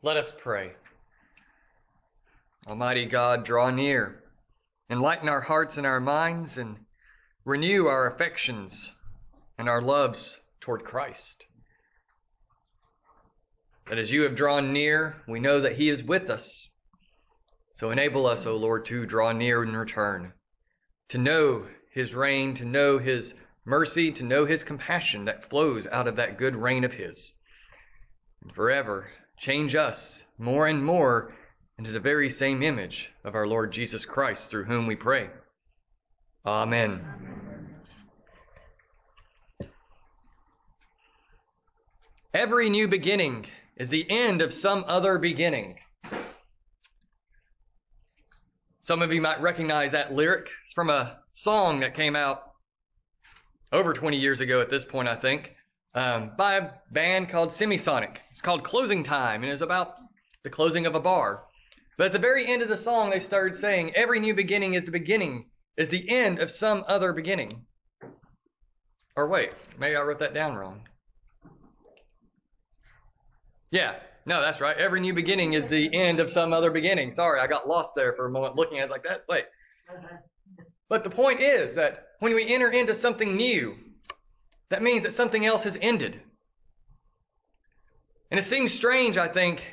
Let us pray. Almighty God, draw near, enlighten our hearts and our minds, and renew our affections and our loves toward Christ. That as you have drawn near, we know that He is with us. So enable us, O Lord, to draw near in return, to know His reign, to know His mercy, to know His compassion that flows out of that good reign of His. And forever change us more and more into the very same image of our Lord Jesus Christ, through whom we pray. Amen. Every new beginning is the end of some other beginning. Some of you might recognize that lyric. It's from a song that came out over 20 years ago at this point, I think um, by a band called Semisonic. It's called Closing Time, and it's about the closing of a bar. But at the very end of the song, they started saying, Every new beginning is the beginning, is the end of some other beginning. Or wait, maybe I wrote that down wrong. Yeah, no, that's right. Every new beginning is the end of some other beginning. Sorry, I got lost there for a moment looking at it like that. Wait. But the point is that when we enter into something new, that means that something else has ended. And it seems strange, I think,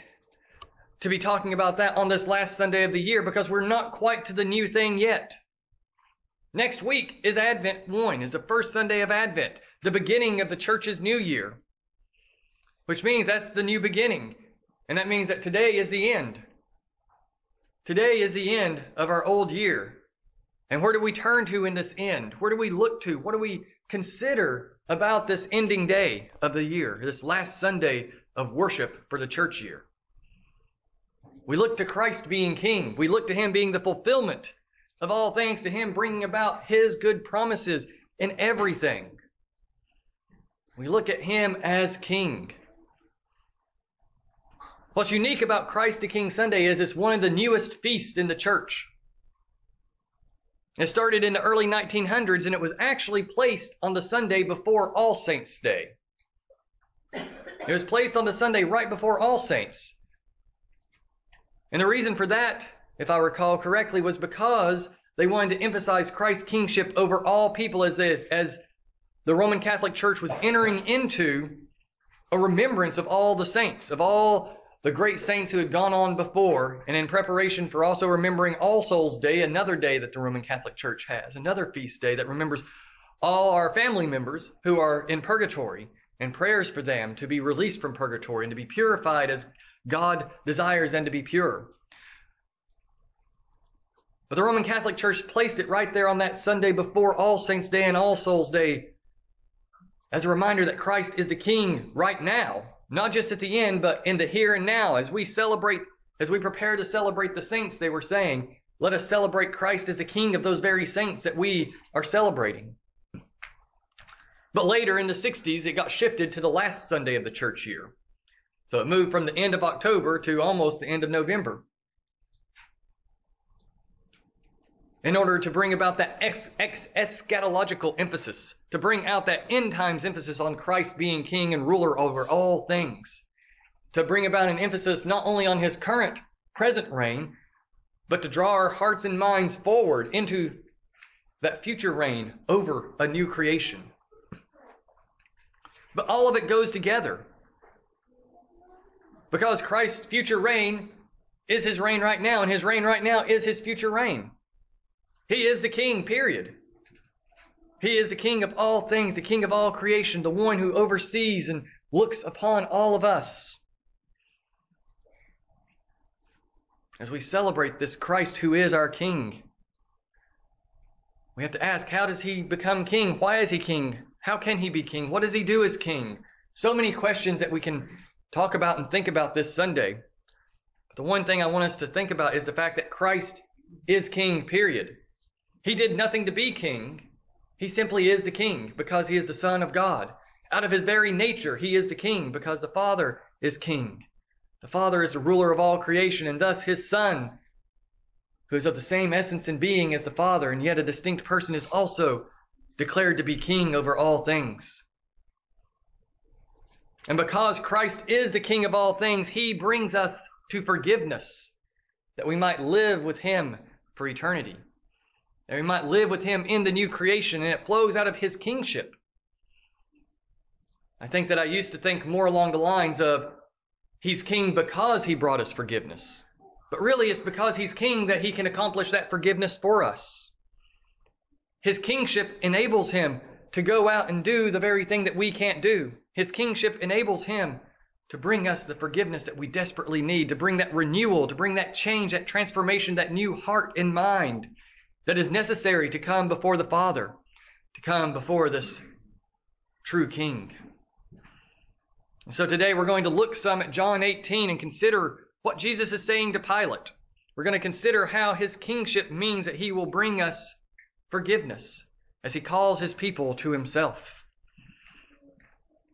to be talking about that on this last Sunday of the year because we're not quite to the new thing yet. Next week is Advent 1, is the first Sunday of Advent, the beginning of the church's new year, which means that's the new beginning. And that means that today is the end. Today is the end of our old year. And where do we turn to in this end? Where do we look to? What do we consider about this ending day of the year, this last Sunday of worship for the church year. We look to Christ being King. We look to Him being the fulfillment of all things, to Him bringing about His good promises in everything. We look at Him as King. What's unique about Christ the King Sunday is it's one of the newest feasts in the church. It started in the early 1900s and it was actually placed on the Sunday before All Saints' Day. It was placed on the Sunday right before All Saints. And the reason for that, if I recall correctly, was because they wanted to emphasize Christ's kingship over all people as, they, as the Roman Catholic Church was entering into a remembrance of all the saints, of all the great saints who had gone on before, and in preparation for also remembering All Souls Day, another day that the Roman Catholic Church has, another feast day that remembers all our family members who are in purgatory and prayers for them to be released from purgatory and to be purified as God desires them to be pure. But the Roman Catholic Church placed it right there on that Sunday before All Saints Day and All Souls Day as a reminder that Christ is the King right now not just at the end, but in the here and now. As we celebrate, as we prepare to celebrate the saints, they were saying, let us celebrate Christ as the King of those very saints that we are celebrating. But later in the 60s, it got shifted to the last Sunday of the church year. So it moved from the end of October to almost the end of November. In order to bring about that ex- ex- eschatological emphasis, to bring out that end times emphasis on Christ being king and ruler over all things, to bring about an emphasis not only on his current, present reign, but to draw our hearts and minds forward into that future reign over a new creation. But all of it goes together. Because Christ's future reign is his reign right now, and his reign right now is his future reign. He is the king, period. He is the king of all things, the king of all creation, the one who oversees and looks upon all of us. As we celebrate this Christ who is our king, we have to ask how does he become king? Why is he king? How can he be king? What does he do as king? So many questions that we can talk about and think about this Sunday. But the one thing I want us to think about is the fact that Christ is king, period. He did nothing to be king. He simply is the king because he is the Son of God. Out of his very nature, he is the king because the Father is king. The Father is the ruler of all creation, and thus his Son, who is of the same essence and being as the Father, and yet a distinct person, is also declared to be king over all things. And because Christ is the King of all things, he brings us to forgiveness that we might live with him for eternity. That we might live with him in the new creation, and it flows out of his kingship. I think that I used to think more along the lines of he's king because he brought us forgiveness. But really, it's because he's king that he can accomplish that forgiveness for us. His kingship enables him to go out and do the very thing that we can't do. His kingship enables him to bring us the forgiveness that we desperately need, to bring that renewal, to bring that change, that transformation, that new heart and mind that is necessary to come before the Father, to come before this true King. So today we're going to look some at John 18 and consider what Jesus is saying to Pilate. We're going to consider how his kingship means that he will bring us forgiveness as he calls his people to himself.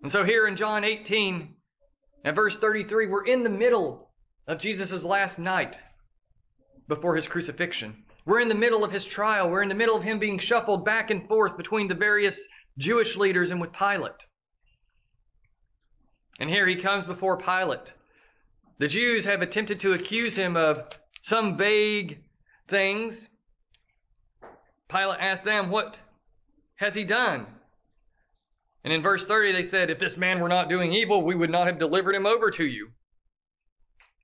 And so here in John 18, at verse 33, we're in the middle of Jesus' last night before his crucifixion. We're in the middle of his trial. We're in the middle of him being shuffled back and forth between the various Jewish leaders and with Pilate. And here he comes before Pilate. The Jews have attempted to accuse him of some vague things. Pilate asked them, What has he done? And in verse 30, they said, If this man were not doing evil, we would not have delivered him over to you.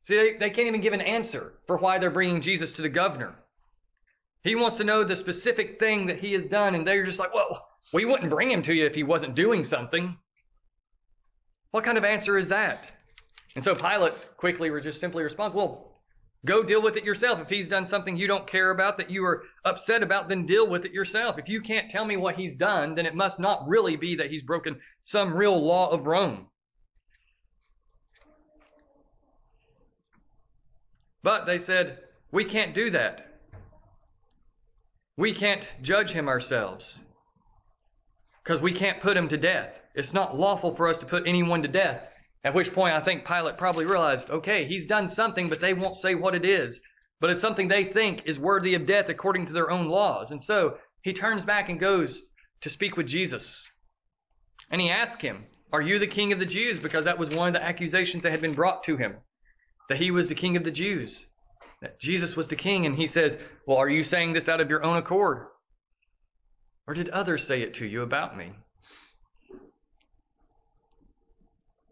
See, they, they can't even give an answer for why they're bringing Jesus to the governor. He wants to know the specific thing that he has done, and they're just like, Well, we wouldn't bring him to you if he wasn't doing something. What kind of answer is that? And so Pilate quickly just simply responds, Well, Go deal with it yourself. If he's done something you don't care about, that you are upset about, then deal with it yourself. If you can't tell me what he's done, then it must not really be that he's broken some real law of Rome. But they said, we can't do that. We can't judge him ourselves because we can't put him to death. It's not lawful for us to put anyone to death. At which point I think Pilate probably realized, okay, he's done something, but they won't say what it is. But it's something they think is worthy of death according to their own laws. And so he turns back and goes to speak with Jesus. And he asks him, Are you the king of the Jews? Because that was one of the accusations that had been brought to him, that he was the king of the Jews, that Jesus was the king. And he says, Well, are you saying this out of your own accord? Or did others say it to you about me?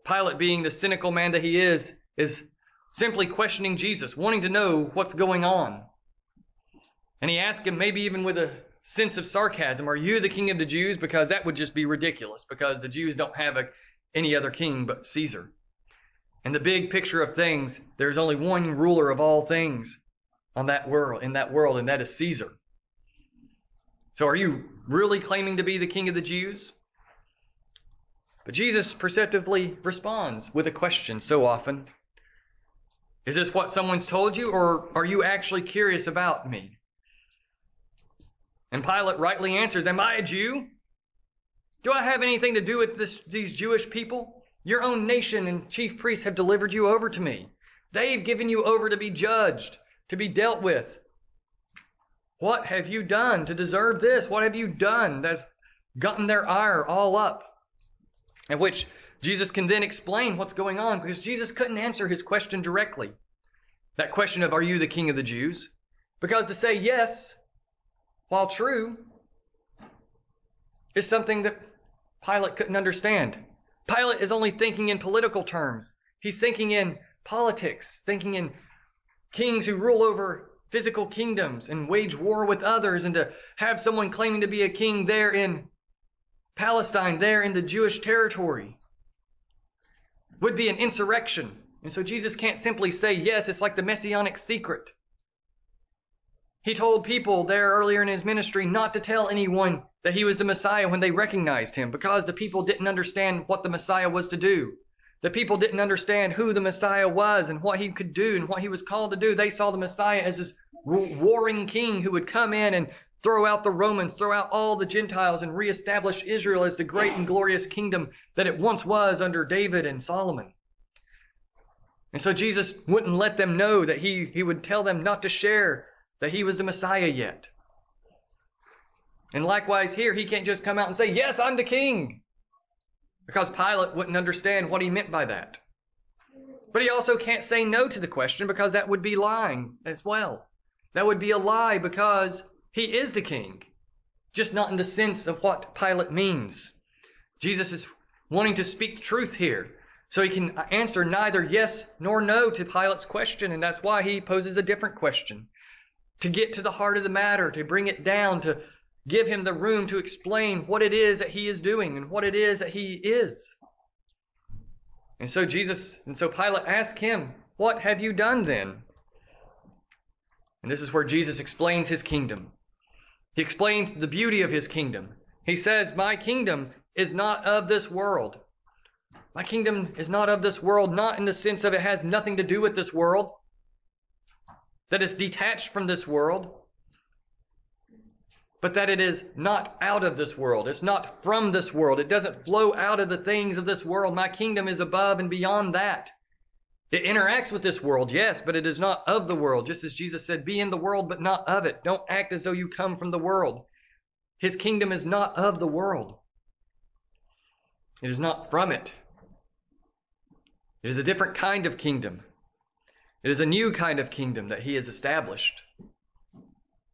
Pilate, being the cynical man that he is, is simply questioning Jesus, wanting to know what's going on. And he asks him, maybe even with a sense of sarcasm, Are you the king of the Jews? Because that would just be ridiculous, because the Jews don't have a, any other king but Caesar. In the big picture of things, there's only one ruler of all things on that world, in that world, and that is Caesar. So are you really claiming to be the king of the Jews? But Jesus perceptively responds with a question so often. Is this what someone's told you, or are you actually curious about me? And Pilate rightly answers, Am I a Jew? Do I have anything to do with this, these Jewish people? Your own nation and chief priests have delivered you over to me. They've given you over to be judged, to be dealt with. What have you done to deserve this? What have you done that's gotten their ire all up? At which Jesus can then explain what's going on because Jesus couldn't answer his question directly. That question of, Are you the king of the Jews? Because to say yes, while true, is something that Pilate couldn't understand. Pilate is only thinking in political terms. He's thinking in politics, thinking in kings who rule over physical kingdoms and wage war with others, and to have someone claiming to be a king there in Palestine there in the Jewish territory would be an insurrection. And so Jesus can't simply say, yes, it's like the messianic secret. He told people there earlier in his ministry not to tell anyone that he was the Messiah when they recognized him because the people didn't understand what the Messiah was to do. The people didn't understand who the Messiah was and what he could do and what he was called to do. They saw the Messiah as this warring king who would come in and throw out the Romans, throw out all the Gentiles, and reestablish Israel as the great and glorious kingdom that it once was under David and Solomon. And so Jesus wouldn't let them know that he, he would tell them not to share that he was the Messiah yet. And likewise here, he can't just come out and say, Yes, I'm the king. because Pilate wouldn't understand what he meant by that. But he also can't say no to the question because that would be lying as well. That would be a lie because he is the king, just not in the sense of what Pilate means. Jesus is wanting to speak truth here. So he can answer neither yes nor no to Pilate's question, and that's why he poses a different question. To get to the heart of the matter, to bring it down, to give him the room to explain what it is that he is doing and what it is that he is. And so Jesus, and so Pilate asked him, What have you done then? And this is where Jesus explains his kingdom. He explains the beauty of his kingdom. He says, My kingdom is not of this world. My kingdom is not of this world, not in the sense of it has nothing to do with this world, that it's detached from this world, but that it is not out of this world. It's not from this world. It doesn't flow out of the things of this world. My kingdom is above and beyond that. It interacts with this world, yes, but it is not of the world. Just as Jesus said, be in the world, but not of it. Don't act as though you come from the world. His kingdom is not of the world. It is not from it. It is a different kind of kingdom. It is a new kind of kingdom that he has established.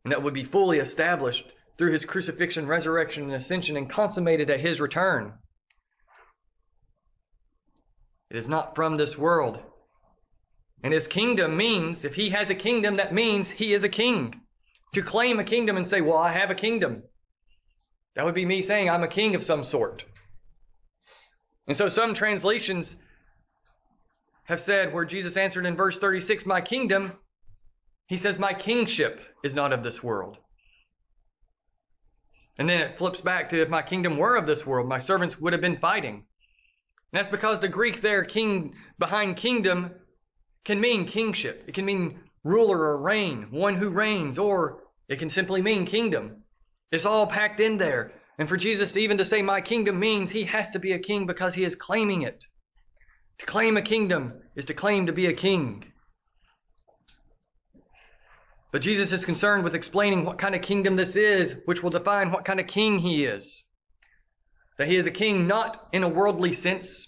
And that would be fully established through his crucifixion, resurrection, and ascension, and consummated at his return. It is not from this world. And his kingdom means, if he has a kingdom, that means he is a king. To claim a kingdom and say, well, I have a kingdom. That would be me saying I'm a king of some sort. And so some translations have said where Jesus answered in verse 36, my kingdom, he says, my kingship is not of this world. And then it flips back to if my kingdom were of this world, my servants would have been fighting. And that's because the Greek there, king behind kingdom, can mean kingship. It can mean ruler or reign, one who reigns, or it can simply mean kingdom. It's all packed in there. And for Jesus even to say, my kingdom means he has to be a king because he is claiming it. To claim a kingdom is to claim to be a king. But Jesus is concerned with explaining what kind of kingdom this is, which will define what kind of king he is. That he is a king not in a worldly sense,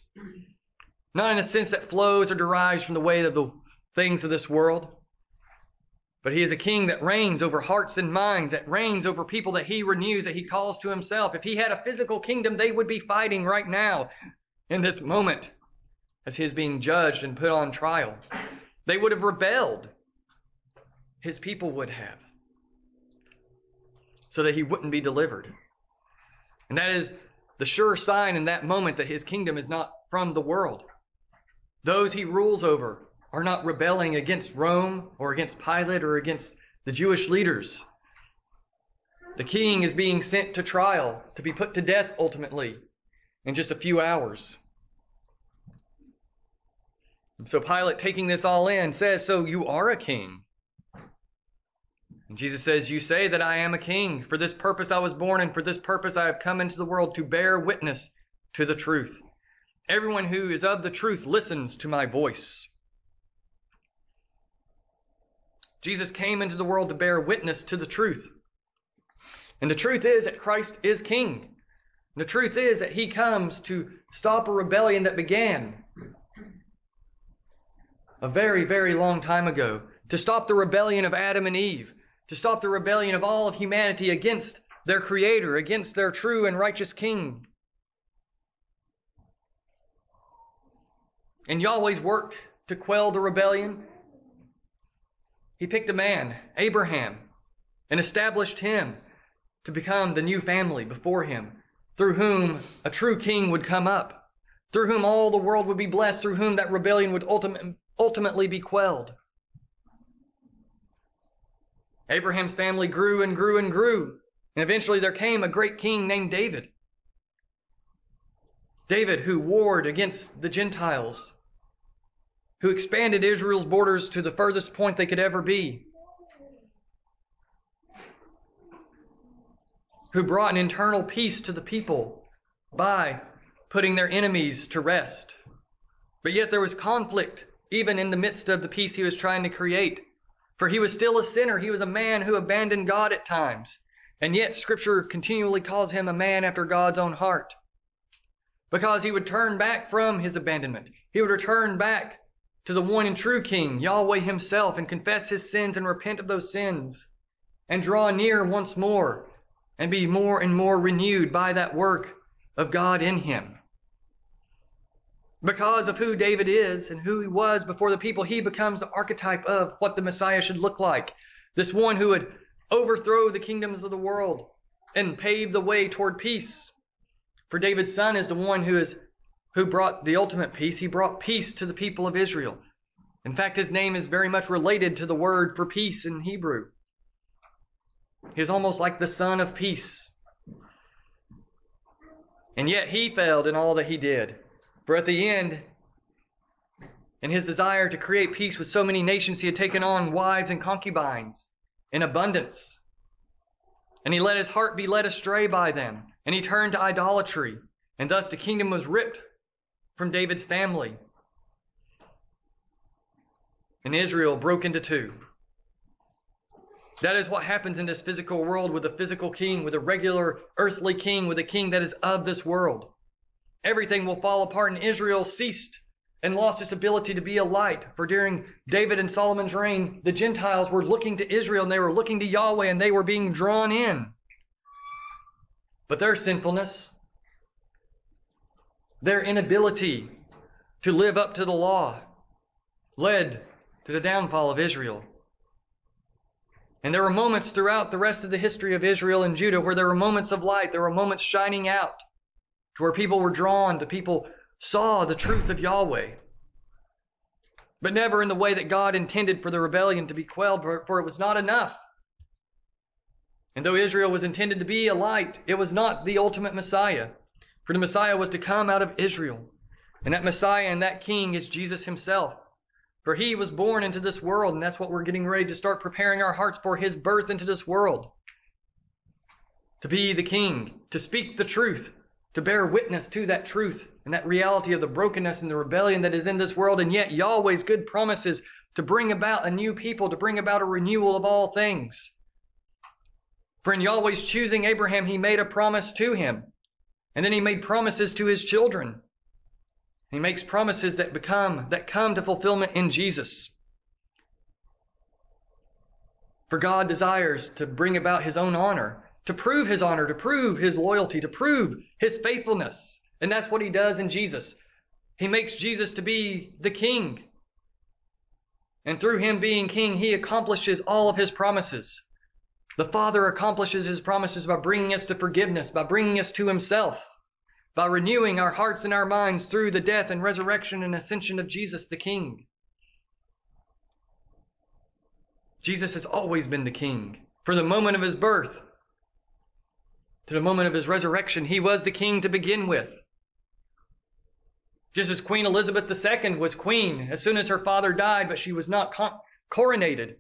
not in a sense that flows or derives from the way of the things of this world, but he is a king that reigns over hearts and minds, that reigns over people that he renews, that he calls to himself. If he had a physical kingdom, they would be fighting right now in this moment as his being judged and put on trial. They would have rebelled his people would have, so that he wouldn't be delivered. And that is the sure sign in that moment that his kingdom is not from the world. Those he rules over are not rebelling against Rome or against Pilate or against the Jewish leaders. The king is being sent to trial to be put to death ultimately in just a few hours. So Pilate, taking this all in, says, So you are a king. And Jesus says, You say that I am a king. For this purpose I was born, and for this purpose I have come into the world to bear witness to the truth. Everyone who is of the truth listens to my voice. Jesus came into the world to bear witness to the truth. And the truth is that Christ is king. And the truth is that he comes to stop a rebellion that began a very, very long time ago, to stop the rebellion of Adam and Eve, to stop the rebellion of all of humanity against their Creator, against their true and righteous King. And Yahweh's worked to quell the rebellion. He picked a man, Abraham, and established him to become the new family before him, through whom a true king would come up, through whom all the world would be blessed, through whom that rebellion would ultimately be quelled. Abraham's family grew and grew and grew. And eventually there came a great king named David. David, who warred against the Gentiles, who expanded Israel's borders to the furthest point they could ever be, who brought an internal peace to the people by putting their enemies to rest. But yet there was conflict even in the midst of the peace he was trying to create. For he was still a sinner. He was a man who abandoned God at times. And yet scripture continually calls him a man after God's own heart. because he would turn back from his abandonment. He would return back to the one and true King, Yahweh himself, and confess his sins and repent of those sins and draw near once more and be more and more renewed by that work of God in him. Because of who David is and who he was before the people, he becomes the archetype of what the Messiah should look like. This one who would overthrow the kingdoms of the world and pave the way toward peace. For David's son is the one who is who brought the ultimate peace. He brought peace to the people of Israel. In fact, his name is very much related to the word for peace in Hebrew. He is almost like the son of peace. And yet he failed in all that he did. For at the end, in his desire to create peace with so many nations, he had taken on wives and concubines in abundance. And he let his heart be led astray by them. And he turned to idolatry. And thus the kingdom was ripped from David's family. And Israel broke into two. That is what happens in this physical world with a physical king, with a regular earthly king, with a king that is of this world. Everything will fall apart, and Israel ceased and lost its ability to be a light. For during David and Solomon's reign, the Gentiles were looking to Israel and they were looking to Yahweh and they were being drawn in. But their sinfulness, their inability to live up to the law, led to the downfall of Israel. And there were moments throughout the rest of the history of Israel and Judah where there were moments of light, there were moments shining out to where people were drawn, to people saw the truth of Yahweh. But never in the way that God intended for the rebellion to be quelled, for it was not enough. And though Israel was intended to be a light, it was not the ultimate Messiah. For the Messiah was to come out of Israel. And that Messiah and that King is Jesus himself. For he was born into this world, and that's what we're getting ready to start preparing our hearts for his birth into this world. To be the King, to speak the truth, to bear witness to that truth and that reality of the brokenness and the rebellion that is in this world, and yet Yahweh's good promises to bring about a new people, to bring about a renewal of all things. For in Yahweh's choosing Abraham, he made a promise to him, and then he made promises to his children. He makes promises that become, that come to fulfillment in Jesus. For God desires to bring about his own honor to prove his honor, to prove his loyalty, to prove his faithfulness. And that's what he does in Jesus. He makes Jesus to be the king. And through him being king, he accomplishes all of his promises. The Father accomplishes his promises by bringing us to forgiveness, by bringing us to himself, by renewing our hearts and our minds through the death and resurrection and ascension of Jesus the King. Jesus has always been the King. From the moment of his birth, to the moment of his resurrection, he was the king to begin with. Just as Queen Elizabeth II was queen as soon as her father died, but she was not coronated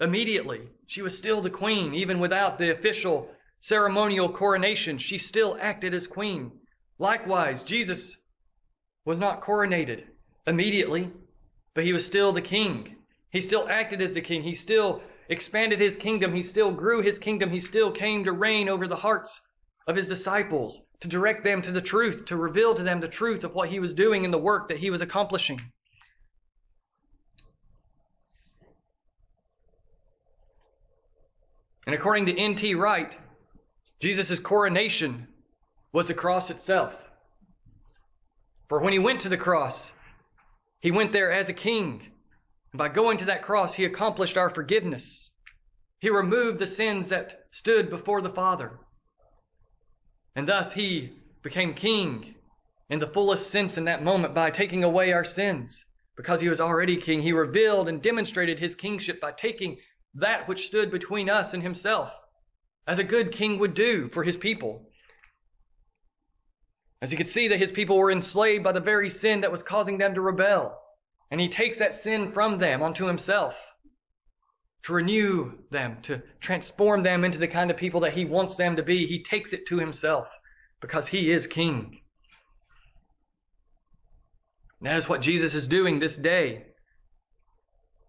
immediately. She was still the queen, even without the official ceremonial coronation. She still acted as queen. Likewise, Jesus was not coronated immediately, but he was still the king. He still acted as the king. He still expanded his kingdom. He still grew his kingdom. He still came to reign over the hearts of his disciples, to direct them to the truth, to reveal to them the truth of what he was doing and the work that he was accomplishing. And according to N.T. Wright, Jesus' coronation was the cross itself. For when he went to the cross, he went there as a king by going to that cross, he accomplished our forgiveness. He removed the sins that stood before the Father. And thus he became king in the fullest sense in that moment by taking away our sins. Because he was already king, he revealed and demonstrated his kingship by taking that which stood between us and himself, as a good king would do for his people. As he could see that his people were enslaved by the very sin that was causing them to rebel. And he takes that sin from them onto himself to renew them, to transform them into the kind of people that he wants them to be. He takes it to himself because he is king. And that is what Jesus is doing this day.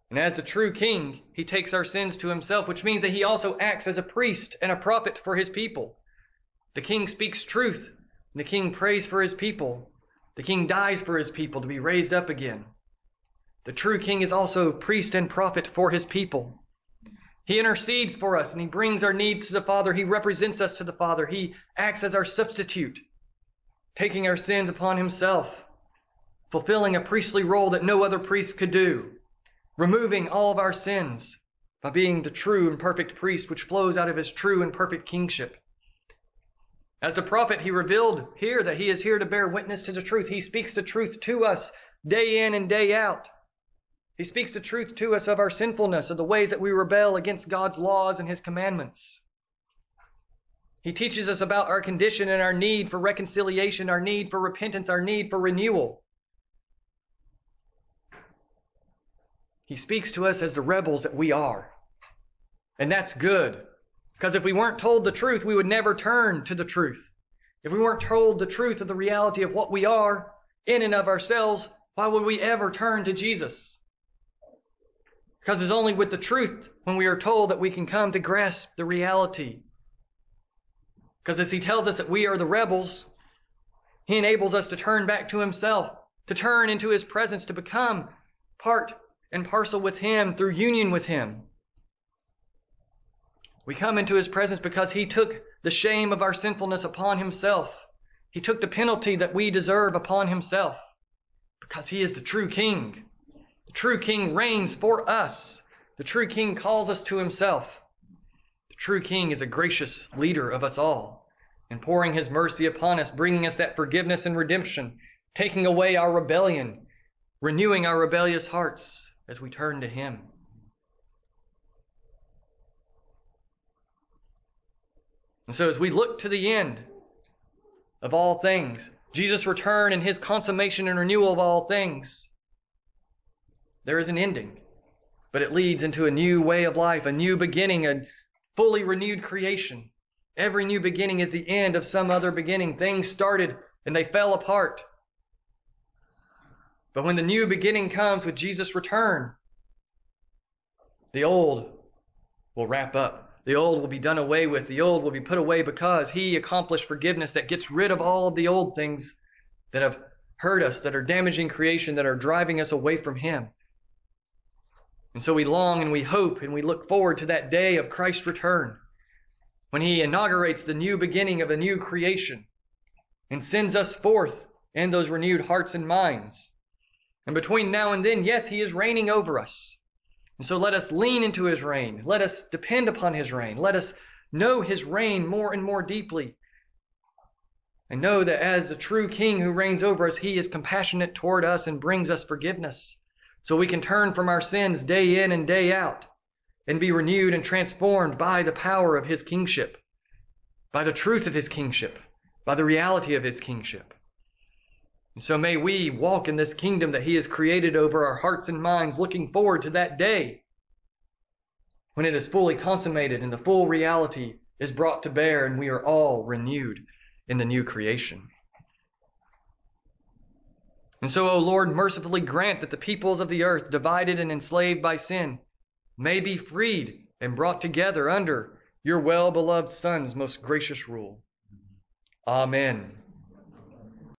And as the true king, he takes our sins to himself, which means that he also acts as a priest and a prophet for his people. The king speaks truth And the king prays for his people. The king dies for his people to be raised up again. The true king is also priest and prophet for his people. He intercedes for us and he brings our needs to the Father. He represents us to the Father. He acts as our substitute, taking our sins upon himself, fulfilling a priestly role that no other priest could do, removing all of our sins by being the true and perfect priest which flows out of his true and perfect kingship. As the prophet, he revealed here that he is here to bear witness to the truth. He speaks the truth to us day in and day out. He speaks the truth to us of our sinfulness, of the ways that we rebel against God's laws and his commandments. He teaches us about our condition and our need for reconciliation, our need for repentance, our need for renewal. He speaks to us as the rebels that we are. And that's good. Because if we weren't told the truth, we would never turn to the truth. If we weren't told the truth of the reality of what we are in and of ourselves, why would we ever turn to Jesus? Because it's only with the truth when we are told that we can come to grasp the reality. Because as he tells us that we are the rebels, he enables us to turn back to himself, to turn into his presence, to become part and parcel with Him through union with Him. We come into His presence because He took the shame of our sinfulness upon Himself. He took the penalty that we deserve upon Himself because He is the true King. The true King reigns for us. The true King calls us to Himself. The true King is a gracious leader of us all and pouring His mercy upon us, bringing us that forgiveness and redemption, taking away our rebellion, renewing our rebellious hearts, as we turn to Him. And so, as we look to the end of all things, Jesus' return and His consummation and renewal of all things, there is an ending, but it leads into a new way of life, a new beginning, a fully renewed creation. Every new beginning is the end of some other beginning. Things started and they fell apart. But when the new beginning comes with Jesus' return, the old will wrap up. The old will be done away with. The old will be put away because he accomplished forgiveness that gets rid of all of the old things that have hurt us, that are damaging creation, that are driving us away from him. And so we long and we hope and we look forward to that day of Christ's return when he inaugurates the new beginning of a new creation and sends us forth in those renewed hearts and minds. And between now and then, yes, He is reigning over us. And so let us lean into His reign. Let us depend upon His reign. Let us know His reign more and more deeply. And know that as the true King who reigns over us, He is compassionate toward us and brings us forgiveness. So we can turn from our sins day in and day out and be renewed and transformed by the power of His kingship, by the truth of His kingship, by the reality of His kingship. And so may we walk in this kingdom that He has created over our hearts and minds, looking forward to that day when it is fully consummated and the full reality is brought to bear and we are all renewed in the new creation. And so, O Lord, mercifully grant that the peoples of the earth, divided and enslaved by sin, may be freed and brought together under your well beloved Son's most gracious rule. Amen.